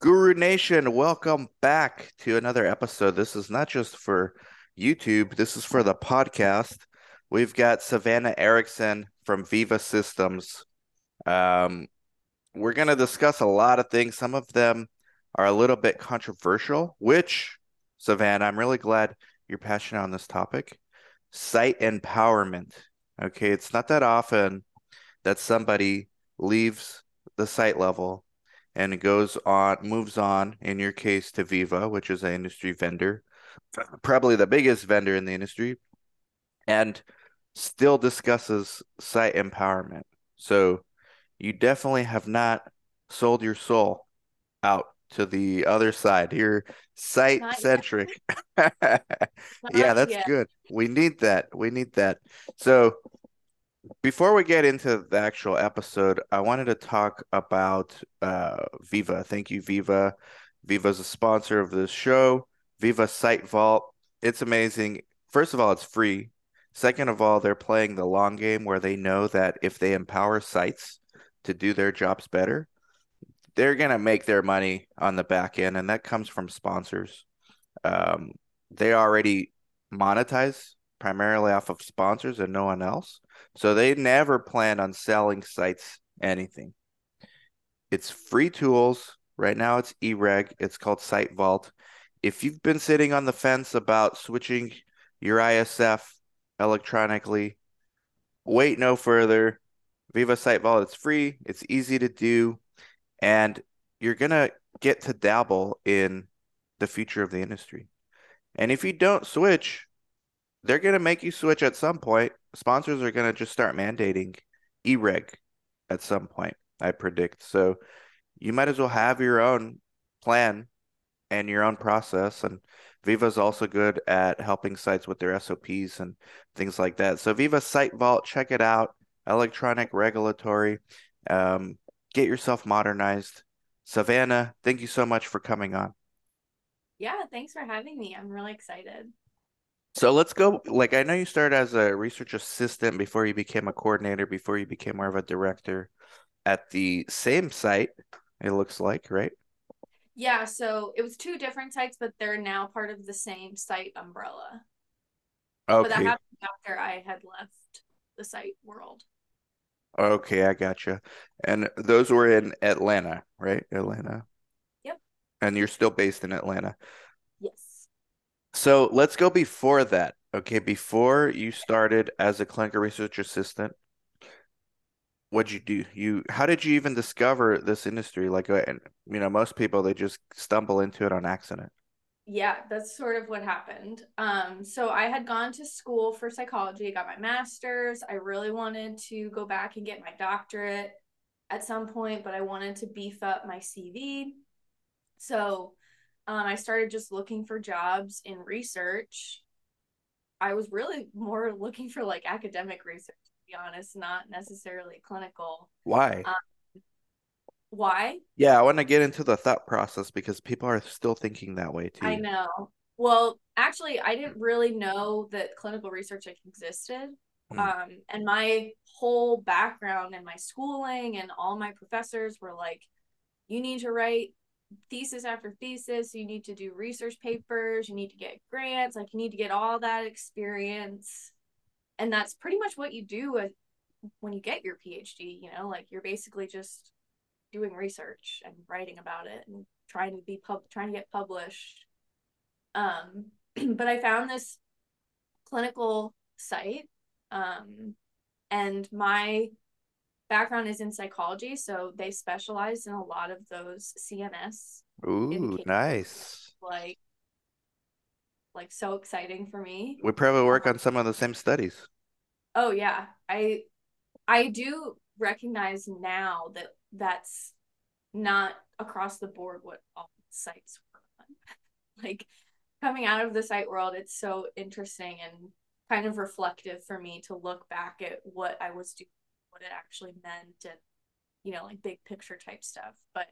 Guru Nation, welcome back to another episode. This is not just for YouTube, this is for the podcast. We've got Savannah Erickson from Veeva Systems. Um, we're going to discuss a lot of things. Some of them are a little bit controversial, which, Savannah, I'm really glad you're passionate on this topic. Site empowerment. Okay, it's not that often that somebody leaves the site level and it goes on, moves on, in your case, to Veeva, which is an industry vendor, probably the biggest vendor in the industry, and still discusses site empowerment. So you definitely have not sold your soul out to the other side. You're site centric. yeah, that's yet. good. We need that. We need that. So before we get into the actual episode, I wanted to talk about uh, Veeva. Thank you, Veeva. Veeva's a sponsor of this show. Veeva Site Vault. It's amazing. First of all, it's free. Second of all, they're playing the long game where they know that if they empower sites to do their jobs better, they're going to make their money on the back end, and that comes from sponsors. Um, they already monetize primarily off of sponsors and no one else. So they never plan on selling sites anything. It's free tools. Right now it's eReg. It's called Site Vault. If you've been sitting on the fence about switching your ISF electronically, wait no further. Veeva Site Vault, it's free, it's easy to do, and you're going to get to dabble in the future of the industry. And if you don't switch, they're going to make you switch at some point. Sponsors are going to just start mandating e-reg at some point, I predict. So you might as well have your own plan and your own process. And Veeva is also good at helping sites with their SOPs and things like that. So Veeva Site Vault, check it out. Electronic regulatory. Um, get yourself modernized. Savannah, thank you so much for coming on. Yeah, thanks for having me. I'm really excited. So let's go. Like, I know you started as a research assistant before you became a coordinator, before you became more of a director at the same site, it looks like, right? Yeah. So it was two different sites, but they're now part of the same site umbrella. Okay. But that happened after I had left the site world. Okay, I gotcha. And those were in Atlanta, right? Atlanta. Yep. And you're still based in Atlanta. So let's go before that. Okay, before you started as a clinical research assistant, what'd you do? You how did you even discover this industry? Like, uh, and you know, most people they just stumble into it on accident yeah that's sort of what happened um so i had gone to school for psychology I got my master's i really wanted to go back and get my doctorate at some point but i wanted to beef up my cv so um, i started just looking for jobs in research i was really more looking for like academic research to be honest not necessarily clinical why um, why? Yeah, I want to get into the thought process because people are still thinking that way too. I know. Well, actually, I didn't really know that clinical research existed. Mm. Um, and my whole background and my schooling and all my professors were like, you need to write thesis after thesis, you need to do research papers, you need to get grants, like you need to get all that experience. And that's pretty much what you do when you get your PhD, you know, like you're basically just doing research and writing about it and trying to be pub trying to get published um but i found this clinical site um and my background is in psychology so they specialize in a lot of those cns ooh nice. like like so exciting for me. We probably work um, on some of the same studies. Oh yeah. I i do recognize now that that's not across the board what all sites work on. like coming out of the site world, it's so interesting and kind of reflective for me to look back at what I was doing, what it actually meant, and you know, like big picture type stuff. But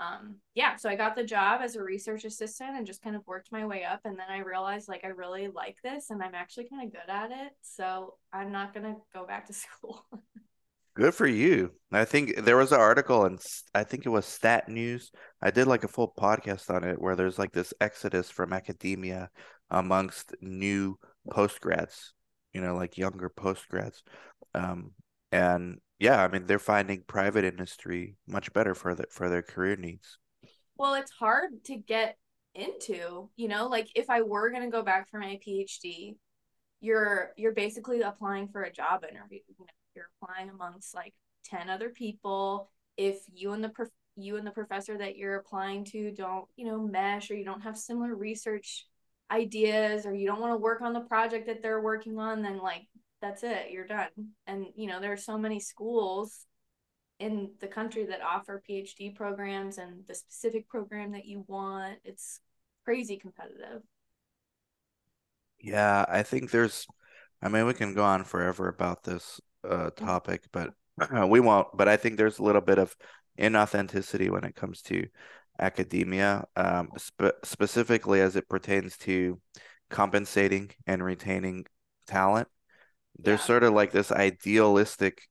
um, yeah, so I got the job as a research assistant and just kind of worked my way up. And then I realized like I really like this and I'm actually kind of good at it. So I'm not gonna go back to school. Good for you. I think there was an article and I think it was Stat News. I did like a full podcast on it where there's like this exodus from academia amongst new postgrads, you know, like younger postgrads. Um, and yeah, I mean they're finding private industry much better for the, for their career needs. Well, it's hard to get into, you know, like if I were going to go back for my PhD, you're you're basically applying for a job interview. You know, you're applying amongst like 10 other people. If you and the prof- you and the professor that you're applying to don't, you know, mesh or you don't have similar research ideas or you don't want to work on the project that they're working on, then like that's it, you're done. And you know, there are so many schools in the country that offer PhD programs and the specific program that you want. It's crazy competitive. Yeah, I think there's, I mean, we can go on forever about this uh, topic, but we won't. But I think there's a little bit of inauthenticity when it comes to academia, um, spe- specifically as it pertains to compensating and retaining talent. There's yeah. sort of like this idealistic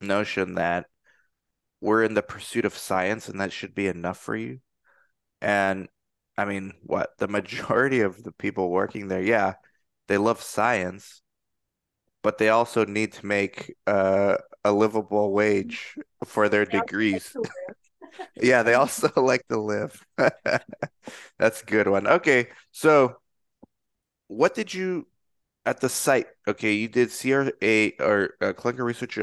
notion that we're in the pursuit of science and that should be enough for you. And I mean, what the majority of the people working there, yeah, they love science, but they also need to make uh, a livable wage for their they degrees. yeah, they also like to live. That's a good one. Okay, so what did you at the site? Okay, you did CRA or uh, clinical research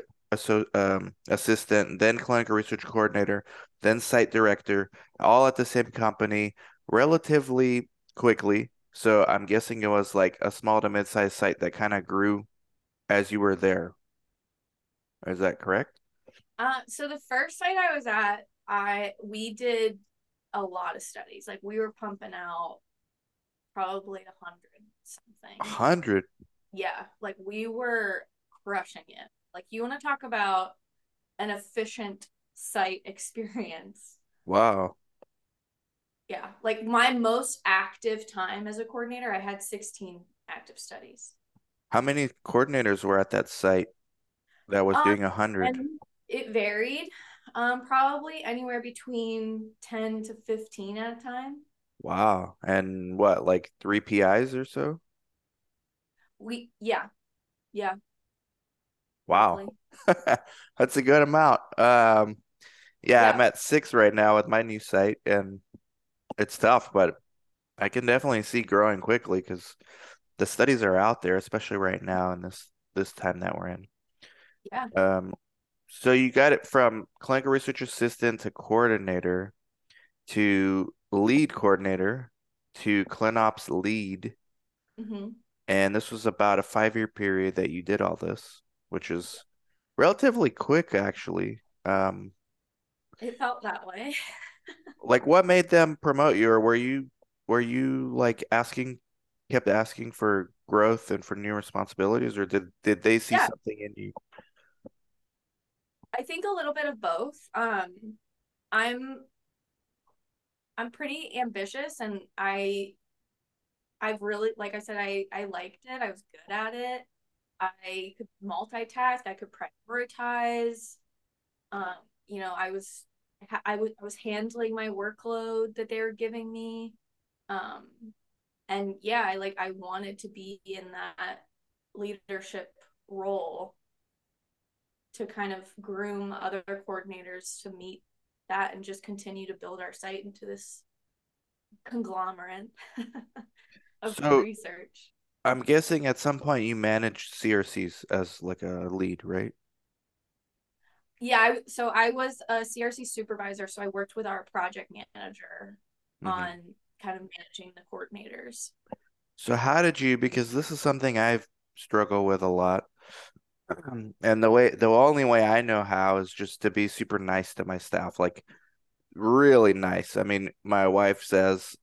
um, assistant, then clinical research coordinator, then site director, all at the same company relatively quickly. So I'm guessing it was like a small to mid-sized site that kind of grew as you were there. Is that correct? Uh, so the first site I was at, I we did a lot of studies. Like we were pumping out probably a hundred A hundred. Yeah, like we were crushing it. Like you want to talk about an efficient site experience. Wow. Yeah, like my most active time as a coordinator, I had 16 active studies. How many coordinators were at that site that was um, doing a hundred? It varied, um, probably anywhere between 10 to 15 at a time. Wow. And what, like three PIs or so? We, yeah. Yeah. Wow. That's a good amount. Um, yeah, yeah, I'm at six right now with my new site, and it's tough, but I can definitely see growing quickly because the studies are out there, especially right now in this this time that we're in. Yeah. Um, so you got it from clinical research assistant to coordinator to lead coordinator to ClinOps lead. Mm-hmm. And this was about a five year period that you did all this, which is relatively quick, actually. Um, it felt that way. like what made them promote you or were you were you like asking kept asking for growth and for new responsibilities or did did they see yeah. something in you i think a little bit of both um i'm i'm pretty ambitious and i i've really like i said i i liked it. I was good at it. I could multitask. I could prioritize. Um you know i was I was I was handling my workload that they were giving me. Um, and yeah, I like I wanted to be in that leadership role to kind of groom other coordinators to meet that and just continue to build our site into this conglomerate of so, research. I'm guessing at some point you managed CRCs as like a lead, right? Yeah, I, so I was a CRC supervisor, so I worked with our project manager mm-hmm. on kind of managing the coordinators. So how did you because this is something I've struggled with a lot. and the way the only way I know how is just to be super nice to my staff, like really nice. I mean, my wife says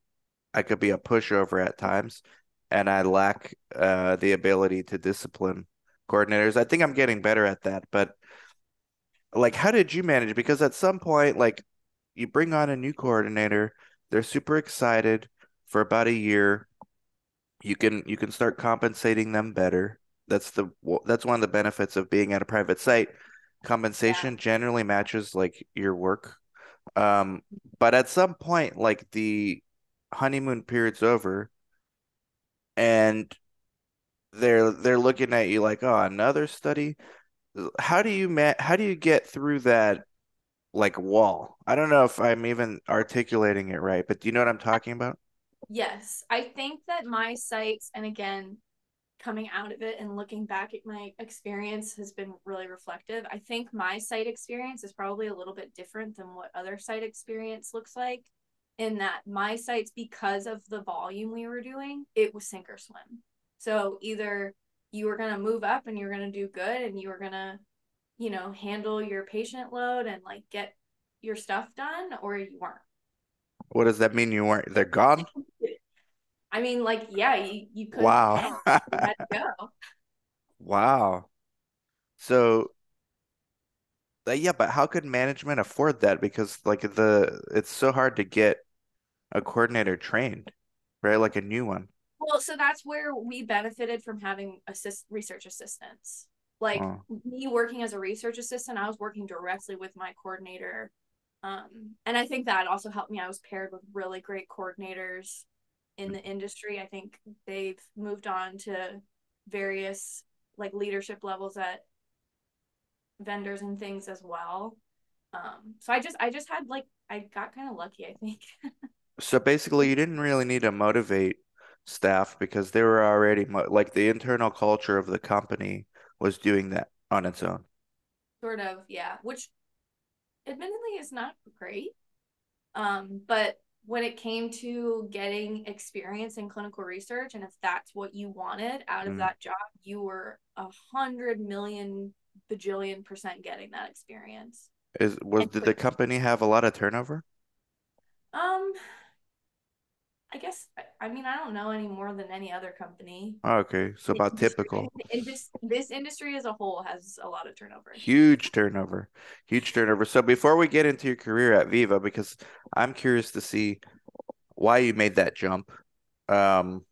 I could be a pushover at times and I lack uh, the ability to discipline coordinators. I think I'm getting better at that, but like how did you manage because at some point like you bring on a new coordinator they're super excited for about a year you can you can start compensating them better that's the that's one of the benefits of being at a private site Compensation yeah. generally matches like your work. Um, but at some point, like the honeymoon period's over, and they're they're looking at you like, oh, another study. How do you ma- how do you get through that like wall? I don't know if I'm even articulating it right, but do you know what I'm talking about? Yes, I think that my sites, and again, coming out of it and looking back at my experience has been really reflective. I think my site experience is probably a little bit different than what other site experience looks like in that my sites because of the volume we were doing, it was sink or swim. So either you were going to move up and you're going to do good and you were going to, you know, handle your patient load and like get your stuff done or you weren't. What does that mean? You weren't, they're gone? I mean, like, yeah, you, you could wow. you had to go. Wow. So, uh, yeah, but how could management afford that? Because like the it's so hard to get a coordinator trained, right? Like a new one. Well, so that's where we benefited from having assist research assistants. Like oh. me working as a research assistant, I was working directly with my coordinator. Um, and I think that also helped me. I was paired with really great coordinators in the industry. I think they've moved on to various like leadership levels at vendors and things as well. Um, so I just I just had like I got kind of lucky, I think. so basically, you didn't really need to motivate staff because they were already like the internal culture of the company was doing that on its own. Sort of, yeah. Which admittedly is not great. Um, but when it came to getting experience in clinical research, and if that's what you wanted out of mm. that job, you were a hundred million bajillion percent getting that experience. Is was and did the company have a lot of turnover? Um, I guess I mean I don't know any more than any other company. Oh, okay, so about typical. In this this industry as a whole has a lot of turnover. Huge turnover, huge turnover. So before we get into your career at Veeva, because I'm curious to see why you made that jump. Um,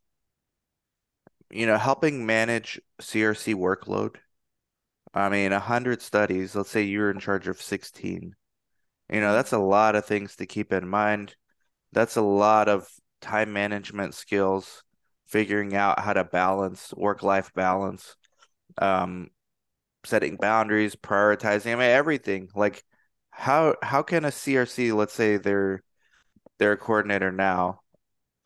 you know, helping manage CRC workload. I mean, a hundred studies. Let's say you're in charge of sixteen. You know, that's a lot of things to keep in mind. That's a lot of time management skills, figuring out how to balance work life balance, um, setting boundaries, prioritizing. I mean, everything. Like, how how can a CRC, let's say they're they're a coordinator now,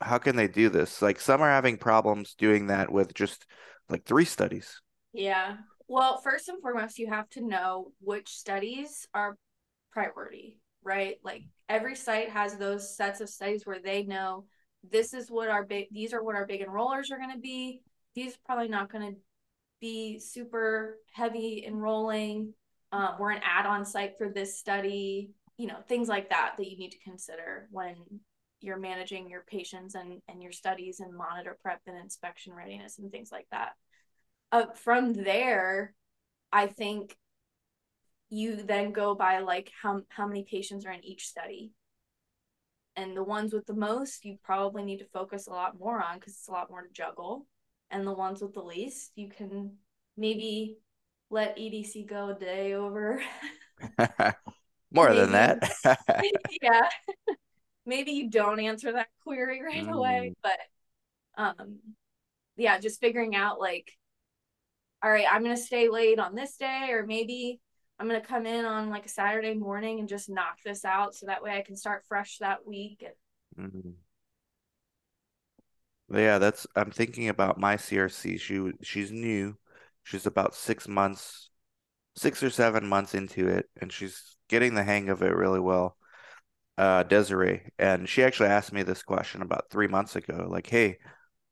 how can they do this? Like, some are having problems doing that with just like three studies. Yeah. Well, first and foremost, you have to know which studies are priority, right? Like every site has those sets of studies where they know this is what our big these are what our big enrollers are going to be. These are probably not going to be super heavy enrolling. Um, we're an add-on site for this study you know things like that that you need to consider when you're managing your patients and and your studies and monitor prep and inspection readiness and things like that. Uh, from there i think you then go by like how how many patients are in each study and the ones with the most you probably need to focus a lot more on because it's a lot more to juggle. And the ones with the least you can maybe let edc go a day over. More than that. Yeah. Maybe you don't answer that query right mm. away but um yeah just figuring out like all right i'm gonna stay late on this day or maybe I'm gonna come in on like a Saturday morning and just knock this out so that way I can start fresh that week. Mm-hmm. Yeah, that's I'm thinking about my CRC. She she's new. She's about six months, six or seven months into it, and she's getting the hang of it really well. Uh, Desiree, and she actually asked me this question about three months ago. Like, hey,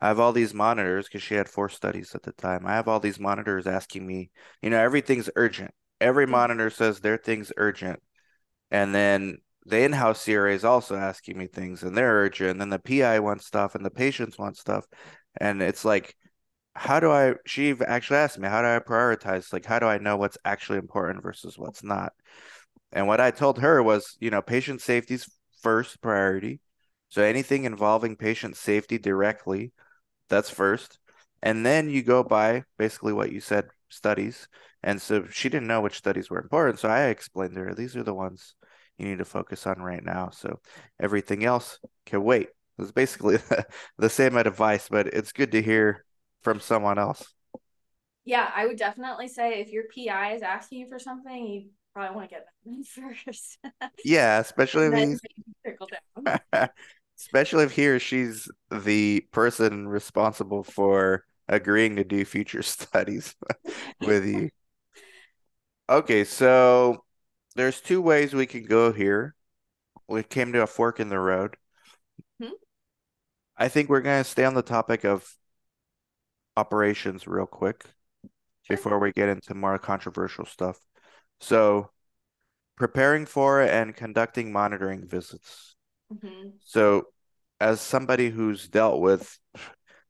I have all these monitors because she had four studies at the time. I have all these monitors asking me, you know, everything's urgent every mm-hmm. monitor says their thing's urgent. And then the in-house CRA is also asking me things and they're urgent. And then the PI wants stuff and the patients want stuff. And it's like, how do I, she actually asked me, how do I prioritize? Like, how do I know what's actually important versus what's not? And what I told her was, you know, patient safety's first priority. So anything involving patient safety directly, that's first. And then you go by basically what you said studies. And so she didn't know which studies were important. So I explained to her, these are the ones you need to focus on right now. So everything else can wait. It's basically the same advice, but it's good to hear from someone else. Yeah, I would definitely say if your PI is asking you for something, you probably want to get that first. yeah, especially if trickle down. especially if he or she's the person responsible for agreeing to do future studies with you. Okay, so there's two ways we can go here. We came to a fork in the road. Hmm? I think we're going to stay on the topic of operations real quick sure. before we get into more controversial stuff. So, preparing for and conducting monitoring visits. Mm-hmm. So, as somebody who's dealt with,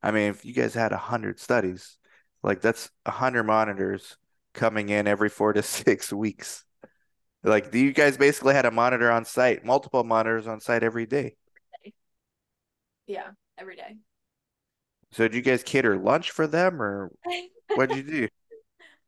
I mean, if you guys had a hundred studies, like that's a hundred monitors coming in every four to six weeks. Like, you guys basically had a monitor on site, multiple monitors on site every day. Yeah, every day. So, did you guys cater lunch for them, or what did you do?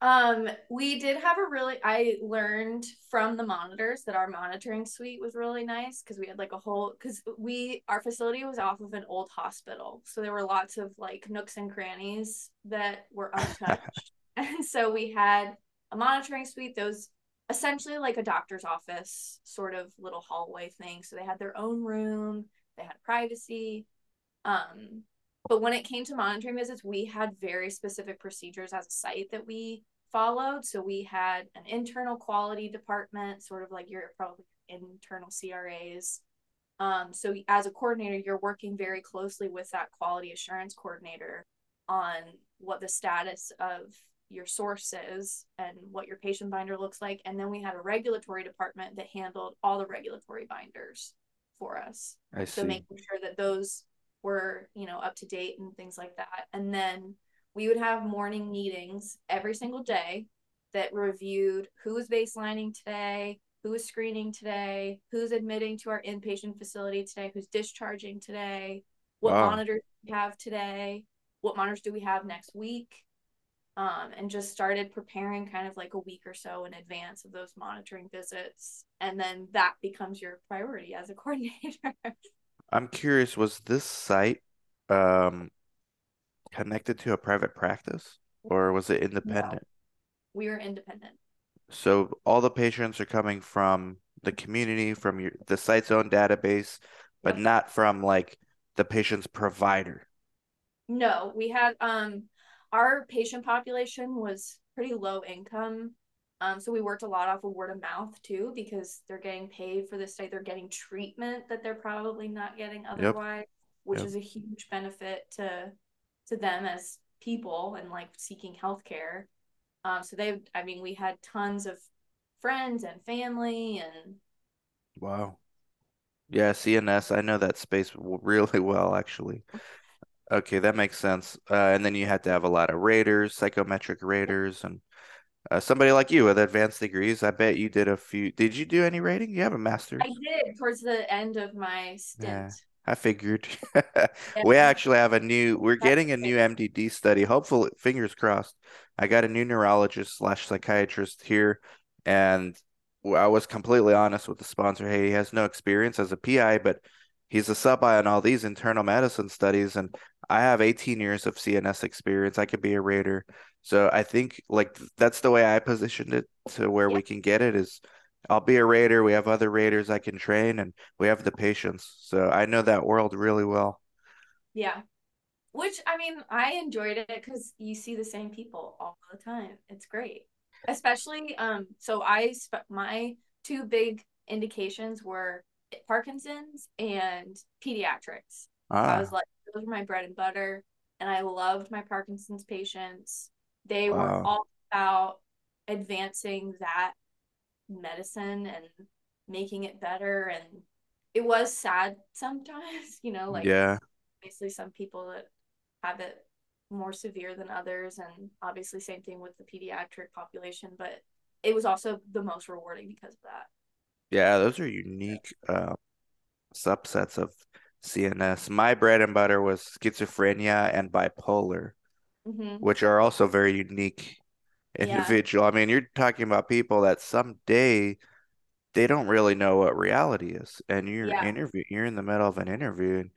Um, we did have a really I learned from the monitors that our monitoring suite was really nice because we had like a whole because we our facility was off of an old hospital. So there were lots of like nooks and crannies that were untouched. and so we had a monitoring suite, those essentially like a doctor's office sort of little hallway thing. So they had their own room, they had privacy. Um, but when it came to monitoring visits, we had very specific procedures as a site that we followed. So we had an internal quality department, sort of like your probably internal CRAs. Um, so as a coordinator, you're working very closely with that quality assurance coordinator on what the status of your source is and what your patient binder looks like. And then we had a regulatory department that handled all the regulatory binders for us. I so making sure that those were, you know, up to date and things like that. And then we would have morning meetings every single day that reviewed who was baselining today, who is screening today, who's admitting to our inpatient facility today, who's discharging today, what wow. monitors we have today, what monitors do we have next week, um, and just started preparing kind of like a week or so in advance of those monitoring visits. And then that becomes your priority as a coordinator. I'm curious, was this site um, connected to a private practice or was it independent? No, we were independent. So all the patients are coming from the community, from your the site's own database, but yep. not from like the patient's provider. No, we had um our patient population was pretty low income. Um, so we worked a lot off of word of mouth too, because they're getting paid for this site. They're getting treatment that they're probably not getting otherwise, yep. which yep. is a huge benefit to to them as people and like seeking healthcare. Um, so they, I mean, we had tons of friends and family and. Wow. Yeah, CNS. I know that space really well, actually. Okay, that makes sense. Uh, and then you had to have a lot of raters, psychometric raters, and uh, somebody like you with advanced degrees. I bet you did a few. Did you do any rating? You have a master's. I did towards the end of my stint. Yeah. I figured. we actually have a new. We're getting a new MDD study. Hopefully, fingers crossed. I got a new neurologist slash psychiatrist here, and I was completely honest with the sponsor. Hey, he has no experience as a PI, but he's a sub on all these internal medicine studies, and I have 18 years of CNS experience. I could be a rater, so I think like that's the way I positioned it to where we can get it is I'll be a rater. We have other raters I can train, and we have the patients. So I know that world really well. Yeah, which I mean, I enjoyed it because you see the same people all the time. It's great, especially um. So I sp- my two big indications were Parkinson's and pediatrics. Ah. So I was like, those were my bread and butter, and I loved my Parkinson's patients. They wow. were all about advancing that medicine and making it better and it was sad sometimes you know like yeah. obviously some people that have it more severe than others and obviously same thing with the pediatric population but it was also the most rewarding because of that. Yeah those are unique uh, subsets of cns my bread and butter was schizophrenia and bipolar mm-hmm. which are also very unique individual. I mean, you're talking about people that someday they don't really know what reality is, and you're Yeah. interview you're in the middle of an interview. And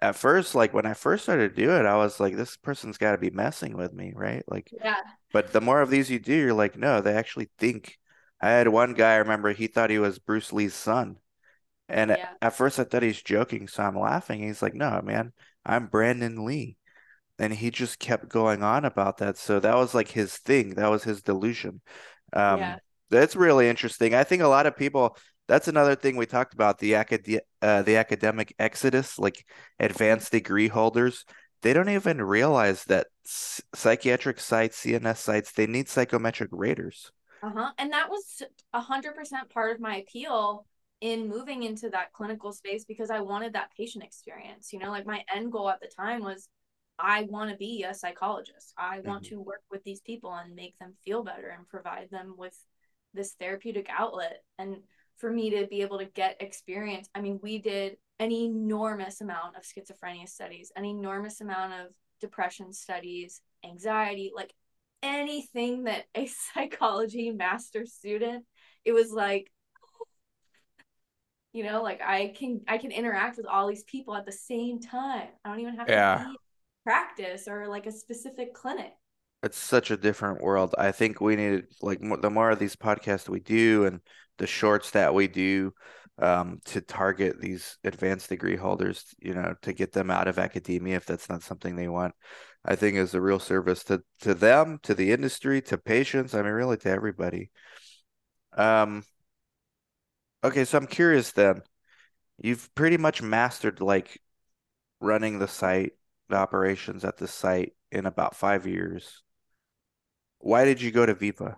at first, like when I first started to do it, I was like, this person's got to be messing with me, right? Like, Yeah. but the more of these you do, you're like, no, they actually think. I had one guy, I remember he thought he was Bruce Lee's son. And Yeah. at first I thought he's joking, so I'm laughing. He's like, no, man, I'm Brandon Lee. And he just kept going on about that. So that was like his thing. That was his delusion. Um, Yeah. that's really interesting. I think a lot of people, that's another thing we talked about, the acad uh, the academic exodus, like advanced degree holders. They don't even realize that s- psychiatric sites, CNS sites, they need psychometric raters. Uh-huh. And that was a hundred percent part of my appeal in moving into that clinical space because I wanted that patient experience. You know, like my end goal at the time was I want to be a psychologist. I want Mhm. to work with these people and make them feel better and provide them with this therapeutic outlet. And for me to be able to get experience, I mean, we did an enormous amount of schizophrenia studies, an enormous amount of depression studies, anxiety, like anything that a psychology master student, it was like, you know, like I can I can interact with all these people at the same time. I don't even have to Yeah. in practice or like a specific clinic. It's such a different world. I think we need like the more of these podcasts we do and the shorts that we do um, to target these advanced degree holders, you know, to get them out of academia if that's not something they want, I think is a real service to to them, to the industry, to patients. I mean, really to everybody. Um, okay, so I'm curious then. You've pretty much mastered like running the site, the operations at the site in about five years. Why did you go to Veeva?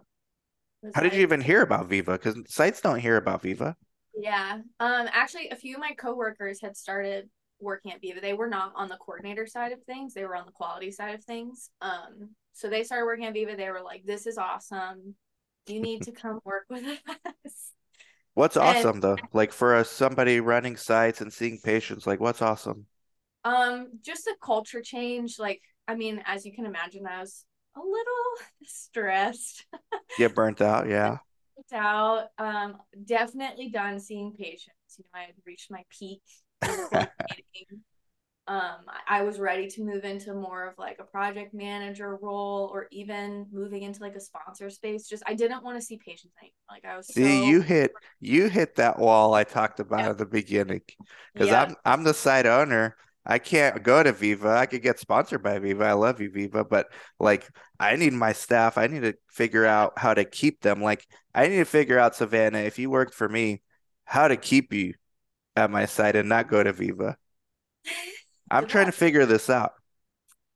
How did you even hear about Veeva? Because sites don't hear about Veeva. Yeah. Um actually a few of my coworkers had started working at Veeva. They were not on the coordinator side of things. They were on the quality side of things. Um so they started working at Veeva. They were like, This is awesome. You need to come work with us. What's And- awesome though? Like for a, somebody running sites and seeing patients, like what's awesome? Um, just a culture change. Like, I mean, as you can imagine, I was a little stressed Get burnt out, yeah. burnt out. Um, definitely done seeing patients. You know, I had reached my peak. Um, I was ready to move into more of like a project manager role or even moving into like a sponsor space. Just I didn't want to see patients anymore. Like I was See, so you hit you hit that wall I talked about Yeah. at the beginning. Because yeah, I'm I'm the site owner. I can't go to Veeva. I could get sponsored by Veeva. I love you, Veeva, but like I need my staff. I need to figure out how to keep them. Like I need to figure out, Savannah, if you worked for me, how to keep you at my site and not go to Veeva. I'm trying to figure this out.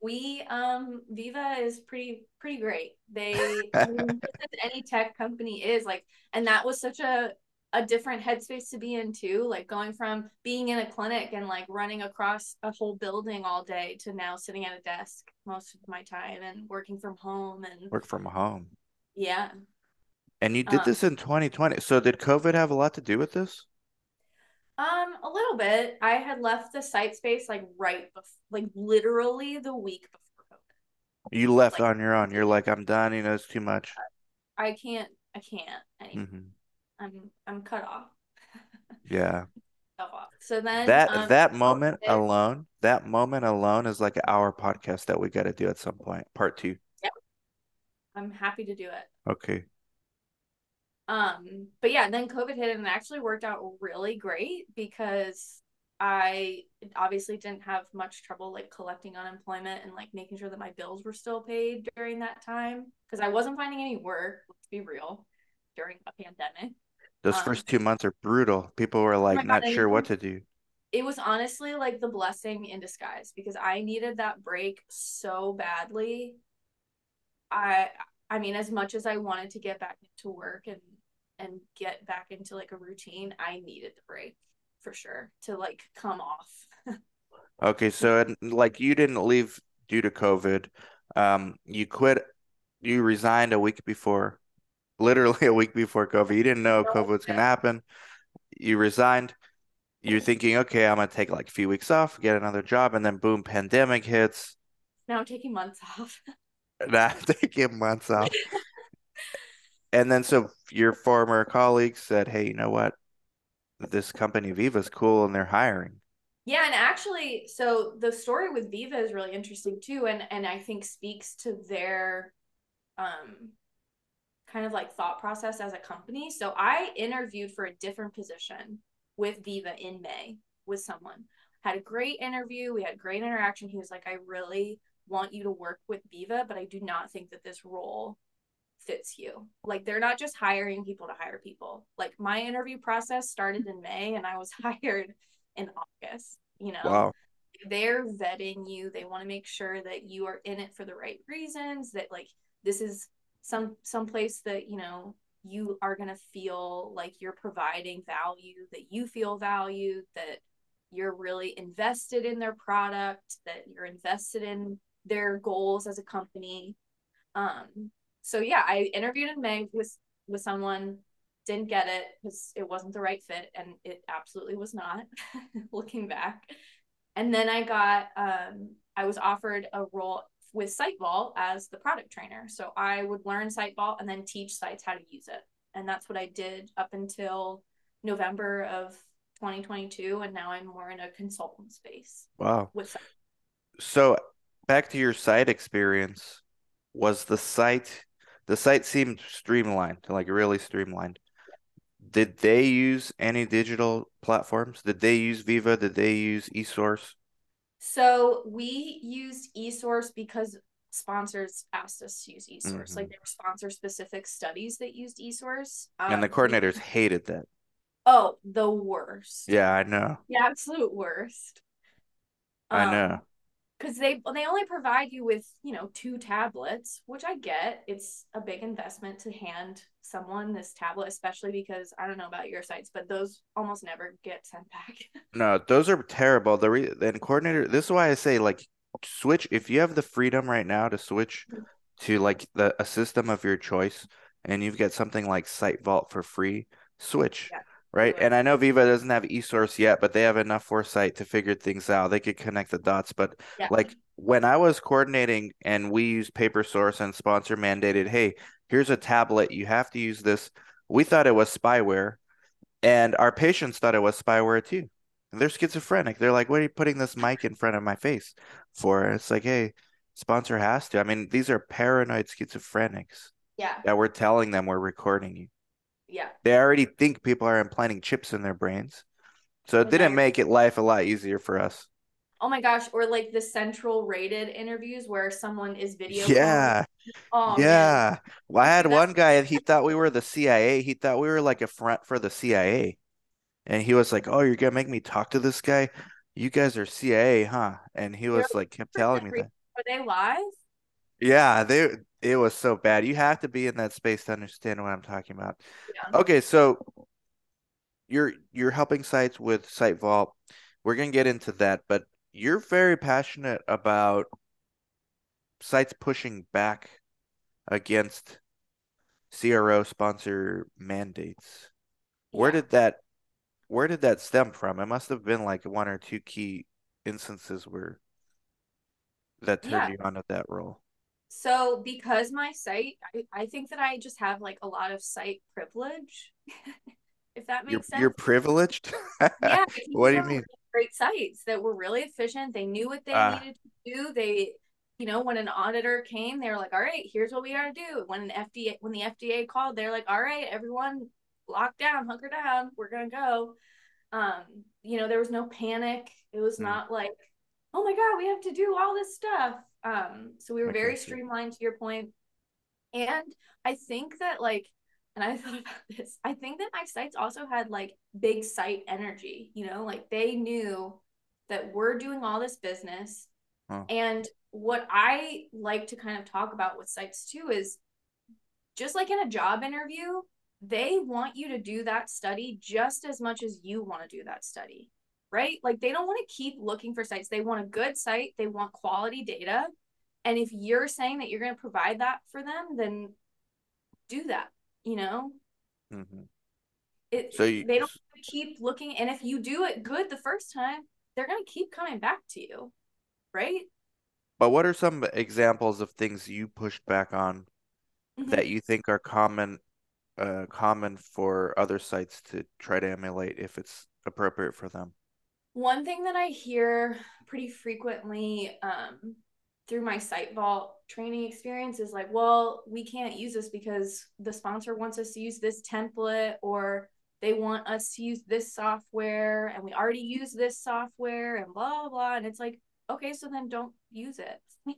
We um Veeva is pretty pretty great. They I mean, just as any tech company is like and that was such a a different headspace to be in too, like going from being in a clinic and like running across a whole building all day to now sitting at a desk most of my time and working from home and Work from home. yeah. And you did Um, this in 2020. So did COVID have a lot to do with this? Um, a little bit. I had left the site space like right before, like literally the week before COVID. You left Like- on your own. You're like, I'm done. You know, it's too much. I can't, I can't anymore. hmm I'm, I'm cut off. Yeah. So then That um, that moment COVID alone, that moment alone is like our podcast that we got to do at some point. Part two. I'm happy to do it. Okay. Um, but yeah, then COVID hit and it actually worked out really great because I obviously didn't have much trouble like collecting unemployment and like making sure that my bills were still paid during that time because I wasn't finding any work, let's be real, during a pandemic. Those Um, first two months are brutal. People were like my God, not I sure what to do. It was honestly like the blessing in disguise because I needed that break so badly. I I mean, as much as I wanted to get back into work and and get back into like a routine, I needed the break for sure to like come off. Okay, so and, like you didn't leave due to COVID. Um, you quit. You resigned a week before, literally a week before COVID. You didn't know COVID was gonna happen. You resigned. You're thinking, okay, I'm gonna take like a few weeks off, get another job, and then boom, pandemic hits. Now I'm taking months off. Not taking months off. And then so your former colleagues said, "Hey, you know what? This company Veeva's cool and they're hiring." Yeah, and actually, so the story with Veeva is really interesting too, and and I think speaks to their um kind of like thought process as a company. So I interviewed for a different position with Veeva in May with someone. Had a great interview. We had great interaction. He was like, I really want you to work with Veeva, but I do not think that this role fits you. Like they're not just hiring people to hire people. Like my interview process started in May and I was hired in August, you know. Wow. They're vetting you. They want to make sure that you are in it for the right reasons, that like this is some some place that, you know, you are going to feel like you're providing value, that you feel valued, that you're really invested in their product, that you're invested in their goals as a company. Um, so yeah, I interviewed in May with with someone, didn't get it because it wasn't the right fit, and it absolutely was not. looking back, and then I got um, I was offered a role with SiteVault as the product trainer. So I would learn SiteVault and then teach sites how to use it, and that's what I did up until November of 2022, and now I'm more in a consultant space. Wow. With so back to your site experience, was the site the site seemed streamlined, like really streamlined. Did they use any digital platforms? Did they use Veeva? Did they use eSource? So we used eSource because sponsors asked us to use eSource. Mm-hmm. Like there were sponsor specific studies that used eSource. Um, and the um, coordinators we... hated that. Oh, the worst. Yeah, I know. The absolute worst. I um, know because they they only provide you with you know two tablets which i get. It's a big investment to hand someone this tablet especially because i don't know about your sites but those almost never get sent back. No those are terrible. The re- and coordinator this is why i say like switch if you have the freedom right now to switch to like the a system of your choice and you've got something like site vault for free switch. Yeah right? And I know Veeva doesn't have eSource yet, but they have enough foresight to figure things out. They could connect the dots. But yeah. like when I was coordinating and we used paper source and sponsor mandated, hey, here's a tablet, you have to use this. We thought it was spyware, and our patients thought it was spyware too. they're schizophrenic. They're like, what are you putting this mic in front of my face for? And it's like, hey, sponsor has to. I mean, these are paranoid schizophrenics. Yeah. That we're telling them we're recording you. Yeah. They already think people are implanting chips in their brains. So it oh, didn't make it life a lot easier for us. Oh my gosh, or like the central rated interviews where someone is video. Yeah. Oh, yeah. Well, I had That's- one guy he thought we were the CIA. He thought we were like a front for the CIA. And he was like, Oh, you're gonna make me talk to this guy? You guys are CIA, huh? And he was like kept telling me that. Are they live? Yeah, they it was so bad. You have to be in that space to understand what I'm talking about. Yeah. Okay, so you're you're helping sites with SiteVault. We're gonna get into that, but you're very passionate about sites pushing back against CRO sponsor mandates. Yeah. Where did that where did that stem from? It must have been like one or two key instances where that turned yeah. you onto that role. So because my site, I, I think that I just have like a lot of site privilege. if that makes you're, sense. You're privileged. yeah. what do you mean? Great sites that were really efficient. They knew what they uh, needed to do. They, you know, when an auditor came, they were like, "All right, here's what we got to do." When an FDA, when the FDA called, they're like, "All right, everyone, lock down, hunker down. We're gonna go." Um, you know, there was no panic. It was hmm. not like, "Oh my god, we have to do all this stuff." Um, so we were very streamlined to your point. And I think that like, and I thought about this, I think that my sites also had like big site energy, you know, like they knew that we're doing all this business. Huh. And what I like to kind of talk about with sites too is just like in a job interview, they want you to do that study just as much as you want to do that study right? Like they don't want to keep looking for sites. They want a good site, they want quality data. And if you're saying that you're going to provide that for them, then do that, you know? Mm-hmm. It, so you, they don't keep looking. And if you do it good the first time, they're going to keep coming back to you, right? But what are some examples of things you pushed back on mm-hmm. that you think are common uh, common for other sites to try to emulate if it's appropriate for them? One thing that I hear pretty frequently um, through my SiteVault training experience is like, well, we can't use this because the sponsor wants us to use this template or they want us to use this software and we already use this software and blah blah blah. And it's like okay so then don't use it.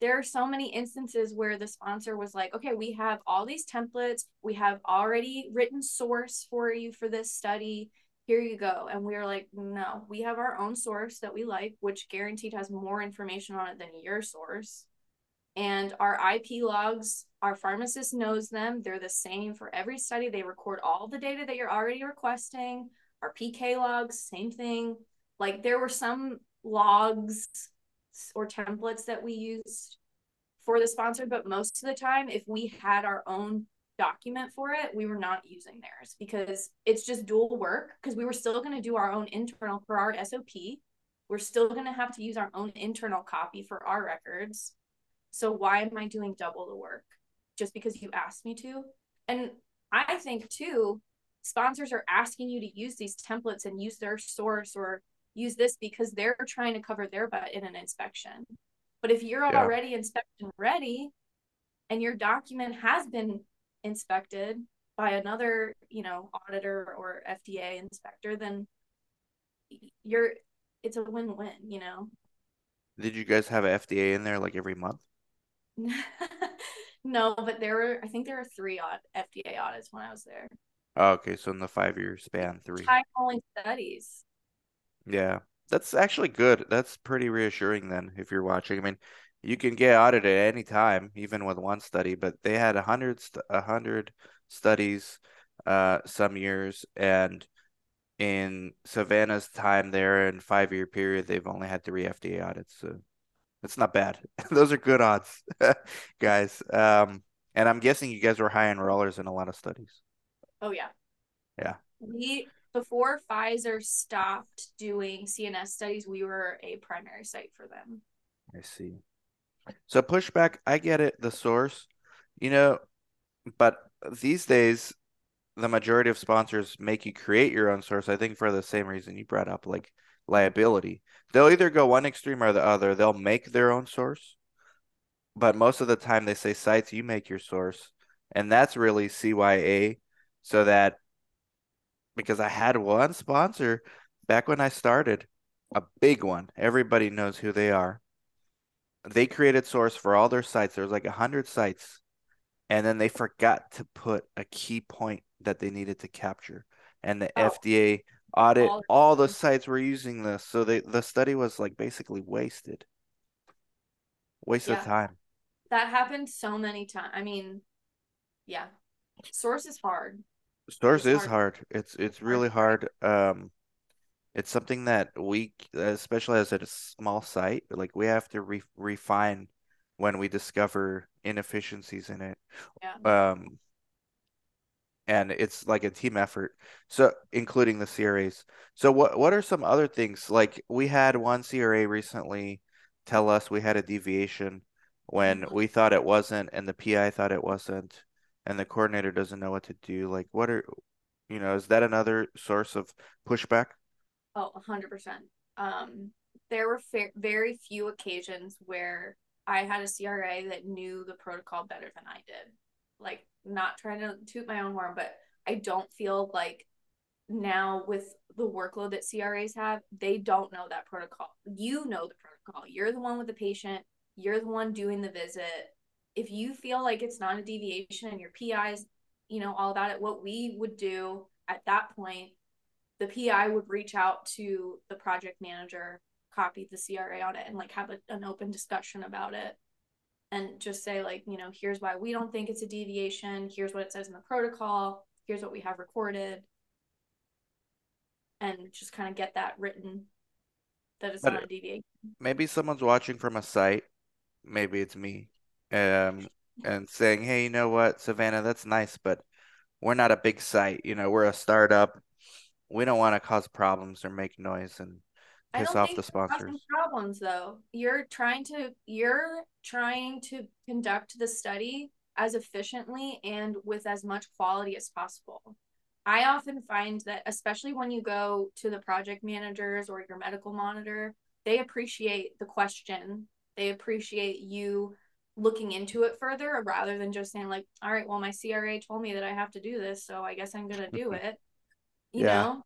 There are so many instances where the sponsor was like okay we have all these templates. We have already written source for you for this study here you go and we are like no we have our own source that we like which guaranteed has more information on it than your source and our IP logs, our pharmacist knows them. They're the same for every study. They record all the data that you're already requesting. Our PK logs, same thing. Like there were some logs or templates that we used for the sponsor, but most of the time, if we had our own document for it, we were not using theirs because it's just dual work because we were still going to do our own internal for our SOP. We're still going to have to use our own internal copy for our records so why am I doing double the work just because you asked me to? And I think too, sponsors are asking you to use these templates and use their source or use this because they're trying to cover their butt in an inspection. But if you're yeah. already inspection ready and your document has been inspected by another, you know, auditor or FDA inspector, then you're it's a win-win, you know. Did you guys have FDA in there like every month? no, but there were I think there were three odd FDA audits when I was there. Oh, okay, so in the five year span, three. High only studies. Yeah, that's actually good. That's pretty reassuring then. If you're watching, I mean, you can get audited at any time, even with one study. But they had a hundred a hundred studies, uh, some years, and in Savannah's time there in five year period, they've only had three FDA audits. So that's not bad. Those are good odds, guys. Um, and I'm guessing you guys were high enrollers in a lot of studies. Oh yeah. Yeah. We before Pfizer stopped doing CNS studies, we were a primary site for them. I see. So pushback, I get it, the source, you know, but these days the majority of sponsors make you create your own source, I think for the same reason you brought up, like liability. They'll either go one extreme or the other. They'll make their own source, but most of the time they say sites, you make your source. And that's really CYA. So that because I had one sponsor back when I started, a big one. Everybody knows who they are. They created source for all their sites. There was like a hundred sites. And then they forgot to put a key point that they needed to capture. And the oh. FDA audit all, all the sites were using this so they the study was like basically wasted waste yeah. of time that happened so many times i mean yeah source is hard source it's is hard. hard. it's it's really hard um it's something that we especially as a small site like we have to re- refine when we discover inefficiencies in it yeah. um and it's like a team effort. So including the CRAs. So what what are some other things? Like we had one CRA recently tell us we had a deviation when mm-hmm. we thought it wasn't and the PI thought it wasn't and the coordinator doesn't know what to do. Like what are you know, is that another source of pushback? Oh, 100%. Um there were fa- very few occasions where I had a CRA that knew the protocol better than I did. Like not trying to toot my own horn, but I don't feel like now with the workload that CRAs have, they don't know that protocol. You know the protocol. You're the one with the patient. You're the one doing the visit. If you feel like it's not a deviation and your PI's, you know, all about it, what we would do at that point, the PI would reach out to the project manager, copy the CRA on it, and like have a, an open discussion about it and just say like you know here's why we don't think it's a deviation. Here's what it says in the protocol. Here's what we have recorded. And just kind of get that written that it's but not a deviation. maybe someone's watching from a site maybe it's me um and saying hey you know what savannah that's nice but we're not a big site you know we're a startup we don't want to cause problems or make noise and piss off the sponsors. Problems though. You're trying to you're trying to conduct the study as efficiently and with as much quality as possible. I often find that, especially when you go to the project managers or your medical monitor, they appreciate the question. They appreciate you looking into it further rather than just saying, like, all right, well, my CRA told me that I have to do this, so I guess I'm going to do it. You yeah. know?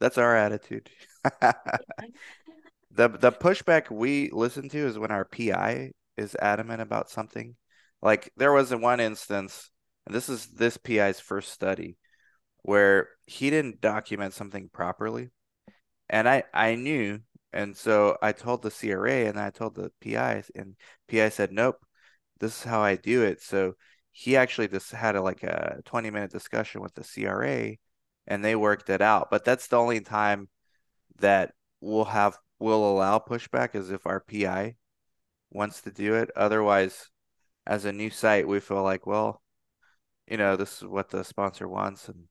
That's our attitude. the the pushback we listen to is when our PI is adamant about something. Like there was one instance, and this is this PI's first study, where he didn't document something properly, and I I knew, and so I told the CRA and I told the PI, and PI said, "Nope, this is how I do it." So he actually just had a like a 20 minute discussion with the CRA, and they worked it out. But that's the only time that we'll have will allow pushback is if our PI wants to do it. Otherwise, as a new site, we feel like, well, you know, this is what the sponsor wants, and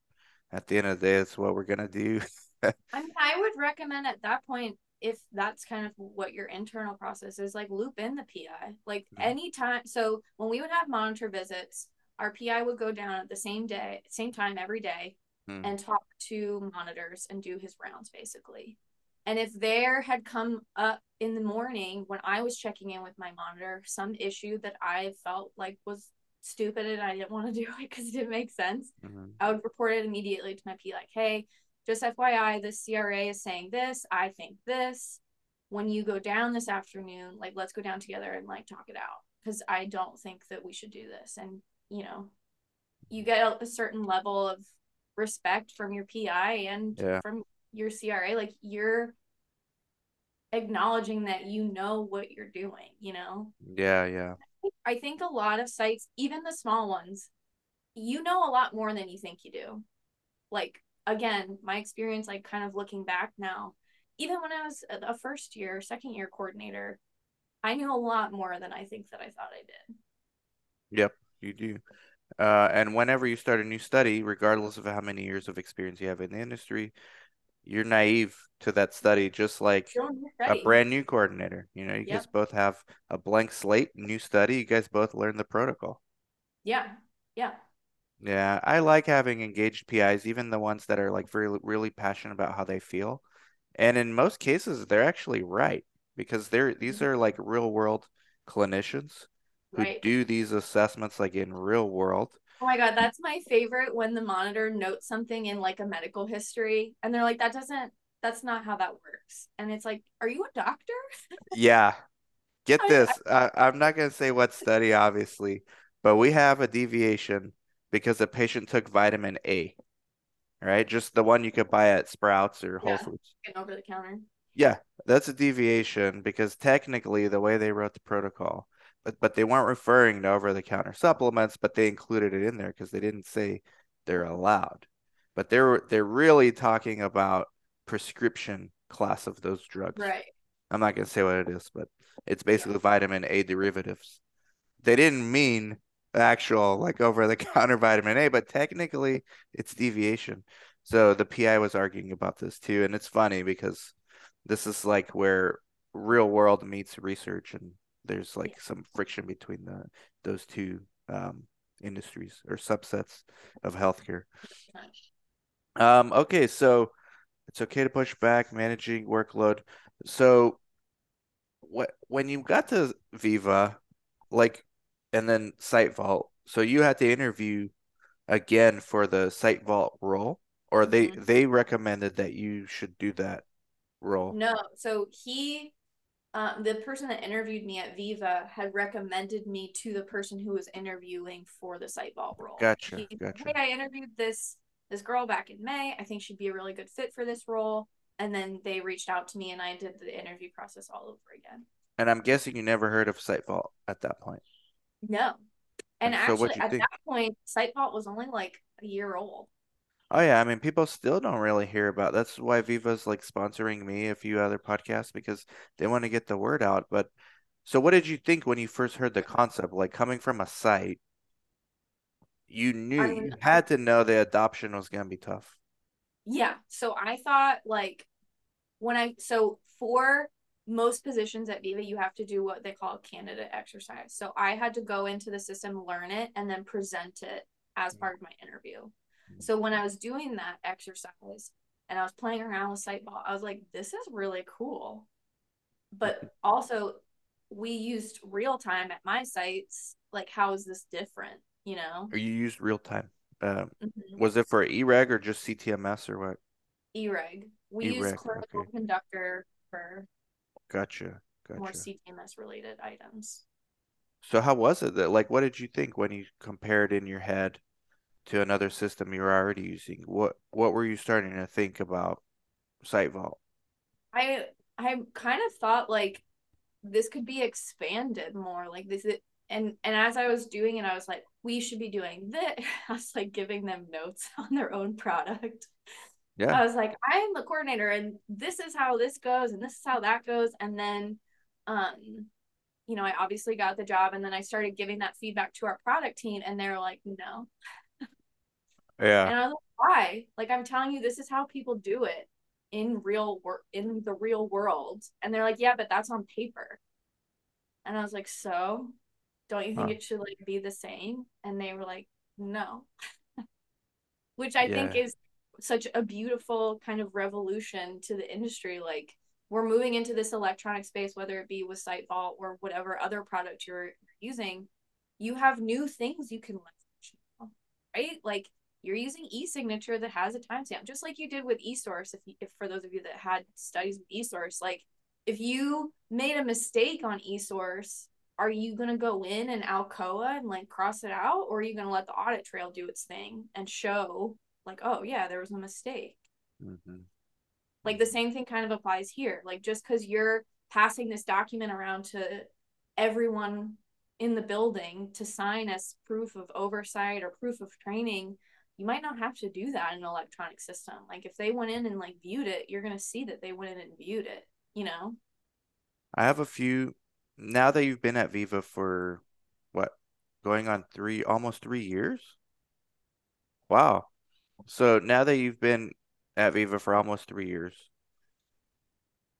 at the end of the day, it's what we're gonna do. I mean, I would recommend at that point, if that's kind of what your internal process is, like loop in the PI. Like mm-hmm. anytime. So when we would have monitor visits, our PI would go down at the same day, same time every day, mm-hmm. and talk to monitors and do his rounds basically. And if there had come up in the morning when I was checking in with my monitor, some issue that I felt like was stupid and I didn't want to do it because it didn't make sense, mm-hmm. I would report it immediately to my P like, hey, just FYI, the CRA is saying this. I think this. When you go down this afternoon, like let's go down together and like talk it out because I don't think that we should do this. And you know, you get a, a certain level of respect from your PI and yeah. from your CRA, like you're acknowledging that you know what you're doing, you know? Yeah, yeah. I think a lot of sites, even the small ones, you know a lot more than you think you do. Like, again, my experience, like, kind of looking back now, even when I was a first year, second year coordinator, I knew a lot more than I think that I thought I did. Yep, you do. Uh, and whenever you start a new study, regardless of how many years of experience you have in the industry, you're naive to that study, just like a brand new coordinator. You know, you yep. guys both have a blank slate, new study. You guys both learn the protocol. Yeah. Yeah. Yeah. I like having engaged PIs, even the ones that are like very, really passionate about how they feel. And in most cases, they're actually right because they're, these mm-hmm. are like real world clinicians who right. do these assessments like in real world Oh my god, that's my favorite when the monitor notes something in like a medical history and they're like that doesn't that's not how that works. And it's like, are you a doctor? yeah. Get this. I, I, I'm not going to say what study obviously, but we have a deviation because a patient took vitamin A. Right? Just the one you could buy at Sprouts or Whole yeah, Foods. Over the counter. Yeah, that's a deviation because technically the way they wrote the protocol but but they weren't referring to over the counter supplements, but they included it in there because they didn't say they're allowed. But they're they're really talking about prescription class of those drugs. Right. I'm not gonna say what it is, but it's basically yeah. vitamin A derivatives. They didn't mean actual like over the counter vitamin A, but technically it's deviation. So the PI was arguing about this too, and it's funny because this is like where real world meets research and there's like some friction between the those two um, industries or subsets of healthcare. Um, okay, so it's okay to push back, managing workload. So, what when you got to Veeva, like, and then SiteVault, so you had to interview again for the SiteVault role, or they mm-hmm. they recommended that you should do that role. No, so he um, the person that interviewed me at Veeva had recommended me to the person who was interviewing for the SiteVault role. Gotcha. He, gotcha. Hey, I interviewed this this girl back in May. I think she'd be a really good fit for this role. And then they reached out to me, and I did the interview process all over again. And I'm guessing you never heard of SiteVault at that point. No. And, and so actually, at think? that point, SiteVault was only like a year old. Oh yeah, I mean people still don't really hear about. That's why Veeva's like sponsoring me a few other podcasts because they want to get the word out. But so what did you think when you first heard the concept? Like coming from a site, you knew I mean, you had to know the adoption was going to be tough. Yeah. So I thought like when I so for most positions at Veeva, you have to do what they call a candidate exercise. So I had to go into the system, learn it, and then present it as mm. part of my interview. So when I was doing that exercise and I was playing around with SiteVault, I was like, this is really cool. But also, we used real time at my sites. Like, how is this different? You know? Or you used real time. Um, mm-hmm. Was it for EREG or just CTMS or what? EREG. We E-reg, use Clinical okay. Conductor for Gotcha. Gotcha. more CTMS related items. So how was it that like what did you think when you compared in your head to another system you were already using? What what were you starting to think about SiteVault? I I kind of thought like this could be expanded more like this it, and and as I was doing it I was like we should be doing this I was like giving them notes on their own product yeah. I was like, I am the coordinator and this is how this goes and this is how that goes. And then um, you know, I obviously got the job and then I started giving that feedback to our product team and they're like, no. Yeah. And I was like, why? Like I'm telling you, this is how people do it in real work in the real world. And they're like, yeah, but that's on paper. And I was like, so don't you think huh. it should like be the same? And they were like, no. Which I yeah. think is such a beautiful kind of revolution to the industry. Like we're moving into this electronic space, whether it be with SiteVault or whatever other product you're using, you have new things you can leverage, right? Like you're using e-signature that has a timestamp, just like you did with eSource. If, you, if for those of you that had studies with eSource, like if you made a mistake on eSource, are you gonna go in and ALCOA and like cross it out, or are you gonna let the audit trail do its thing and show like oh yeah there was a mistake mm-hmm. like the same thing kind of applies here like just because you're passing this document around to everyone in the building to sign as proof of oversight or proof of training you might not have to do that in an electronic system. Like if they went in and like viewed it you're to see that they went in and viewed it you know? I have a few now that you've been at Veeva for what going on three almost three years? Wow. So now that you've been at Veeva for almost three years,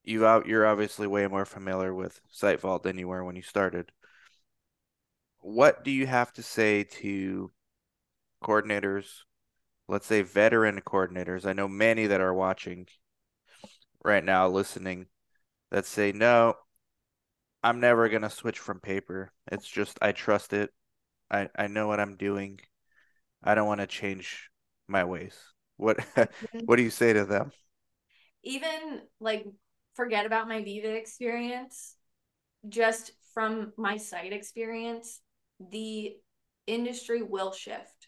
you out you're obviously way more familiar with SiteVault than you were when you started. What do you have to say to coordinators, let's say veteran coordinators? I know many that are watching right now, listening, that say, no, I'm never gonna switch from paper. It's just I trust it. I, I know what I'm doing. I don't want to change my ways. What what do you say to them? Even like forget about my Veeva experience, just from my site experience, the industry will shift.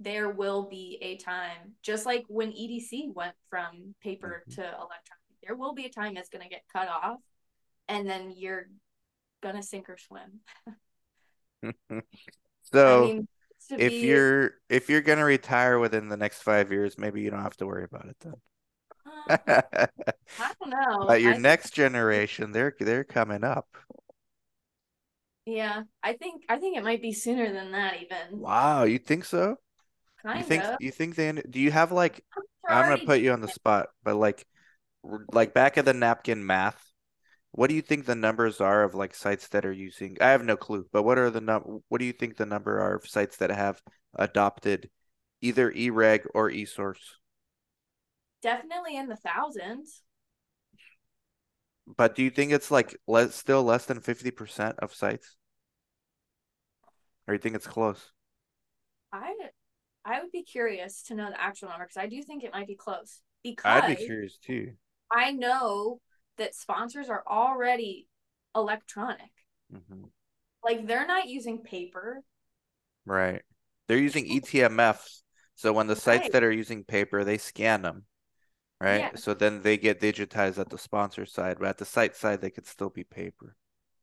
There will be a time, just like when EDC went from paper mm-hmm. to electronic, there will be a time that's going to get cut off, and then you're going to sink or swim. so, I mean, if be... you're if you're gonna retire within the next five years, maybe you don't have to worry about it then. Uh, I don't know. But your I... next generation, they're they're coming up. Yeah, I think I think it might be sooner than that even. Wow, you think so? Kind you think of. you think they do you have like I'm gonna put you on the spot, but like like back of the napkin math what do you think the numbers are of like sites that are using? I have no clue, but what are the num? What do you think the number are of sites that have adopted either eReg or eSource? Definitely in the thousands. But do you think it's like less, still less than fifty percent of sites, or you think it's close? I, I would be curious to know the actual number because I do think it might be close. Because I'd be curious too. I know that sponsors are already electronic. Mm-hmm. Like they're not using paper. Right. They're using eTMFs. So when the sites right. that are using paper, they scan them. Right. Yeah. So then they get digitized at the sponsor side, but at the site side, they could still be paper.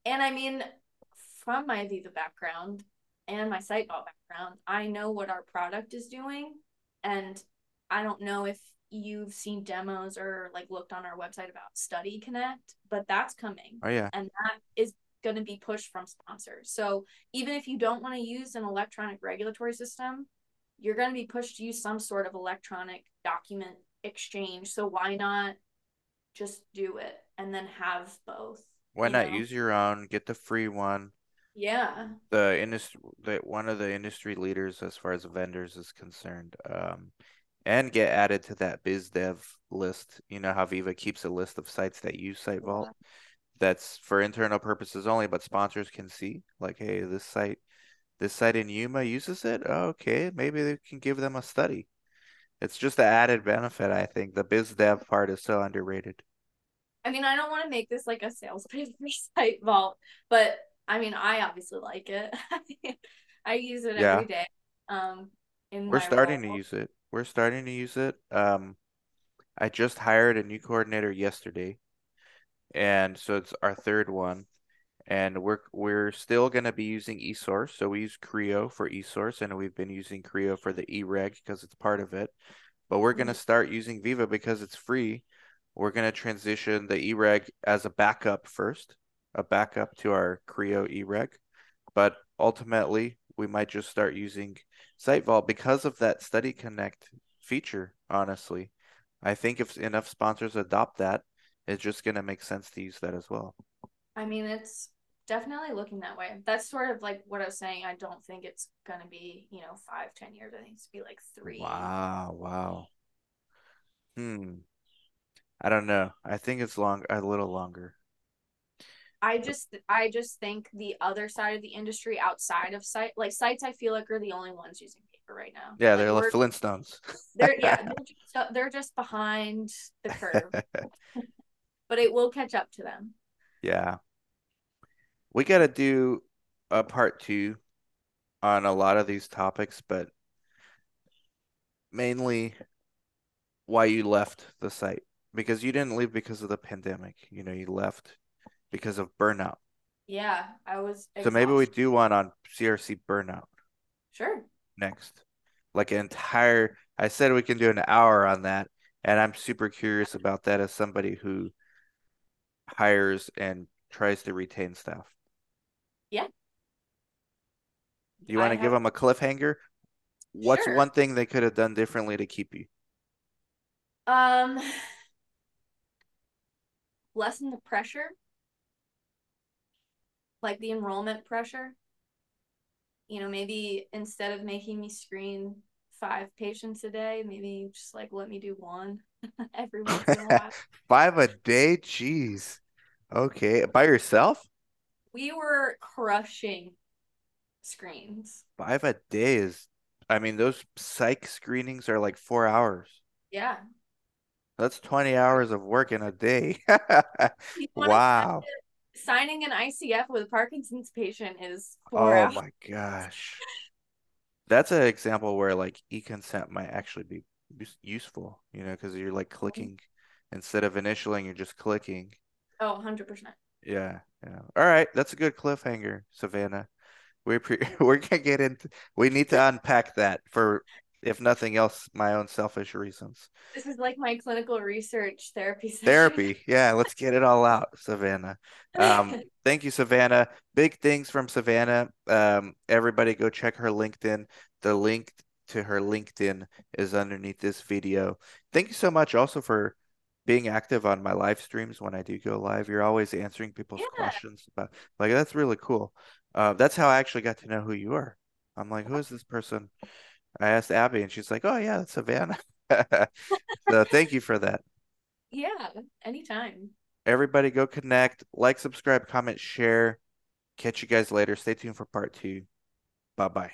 And I mean, from my Veeva background and my SiteVault background, I know what our product is doing. And I don't know if you've seen demos or like looked on our website about Study Connect, but that's coming. Oh yeah. And that is going to be pushed from sponsors. So even if you don't want to use an electronic regulatory system, you're going to be pushed to use some sort of electronic document exchange. So why not just do it? and then have both. Why not know? use your own? Get the free one. Yeah. The industry, the one of the industry leaders as far as vendors is concerned. Um, and get added to that biz dev list. You know how Veeva keeps a list of sites that use SiteVault. Yeah. That's for internal purposes only, but sponsors can see like, hey, this site, this site in Yuma uses it. okay, maybe they can give them a study. It's just an added benefit, I think. The biz dev part is so underrated. I mean, I don't want to make this like a sales pitch for SiteVault, but I mean, I obviously like it. I use it Yeah. every day. Um, in We're starting to use it. We're starting to use it. Um, I just hired a new coordinator yesterday, and so it's our third one. And we're we're still gonna be using eSource. So we use CRIO for eSource, and we've been using CRIO for the eReg because it's part of it. But we're gonna start using Veeva because it's free. We're gonna transition the eReg as a backup first, a backup to our CRIO eReg. But ultimately, we might just start using SiteVault because of that Study Connect feature, honestly. I think if enough sponsors adopt that, it's just gonna make sense to use that as well. I mean, it's definitely looking that way. That's sort of like what I was saying. I don't think it's gonna be, you know, five, ten years. I think it's be like three. Wow, wow. Hmm. I don't know. I think it's long, a little longer. I just I just think the other side of the industry outside of site like sites I feel like are the only ones using paper right now. Yeah, Like, they're like Flintstones. they're yeah, they're just, they're just behind the curve, but it will catch up to them. Yeah. We got to do a part two on a lot of these topics, but mainly why you left the site because you didn't leave because of the pandemic. You know, you left because of burnout. Yeah, I was So maybe we do one on CRC burnout Sure. next. Like an entire, I said we can do an hour on that, and I'm super curious about that as somebody who hires and tries to retain staff. Yeah. You want to give them a cliffhanger? What's Sure. one thing they could have done differently to keep you? Um lessen the pressure. Like the enrollment pressure. You know, maybe instead of making me screen five patients a day, maybe just like let me do one every once in a while. Five a day? Jeez. Okay. By yourself? We were crushing screens. Five a day is, I mean, those psych screenings are like four hours. Yeah. That's 20 hours of work in a day. Wow. Signing an ICF with a Parkinson's patient is Oh hours. my gosh. That's an example where like e-consent might actually be useful, you know, because you're like mm-hmm. clicking instead of initialing, you're just clicking. Oh, 100%. Yeah, yeah. All right, that's a good cliffhanger, Savannah. We pre we're gonna get into we need to unpack that for if nothing else, my own selfish reasons. This is like my clinical research therapy session. Therapy. Yeah, let's get it all out, Savannah. Um, thank you, Savannah. Big things from Savannah. Um, everybody go check her LinkedIn. The link to her LinkedIn is underneath this video. Thank you so much also for being active on my live streams when I do go live. You're always answering people's Yeah. questions about like that's really cool. Uh, that's how I actually got to know who you are. I'm like, who is this person? I asked Abby and she's like, oh yeah, that's Savannah. so thank you for that. Yeah, anytime. Everybody go connect, like, subscribe, comment, share. Catch you guys later. Stay tuned for part two. Bye bye.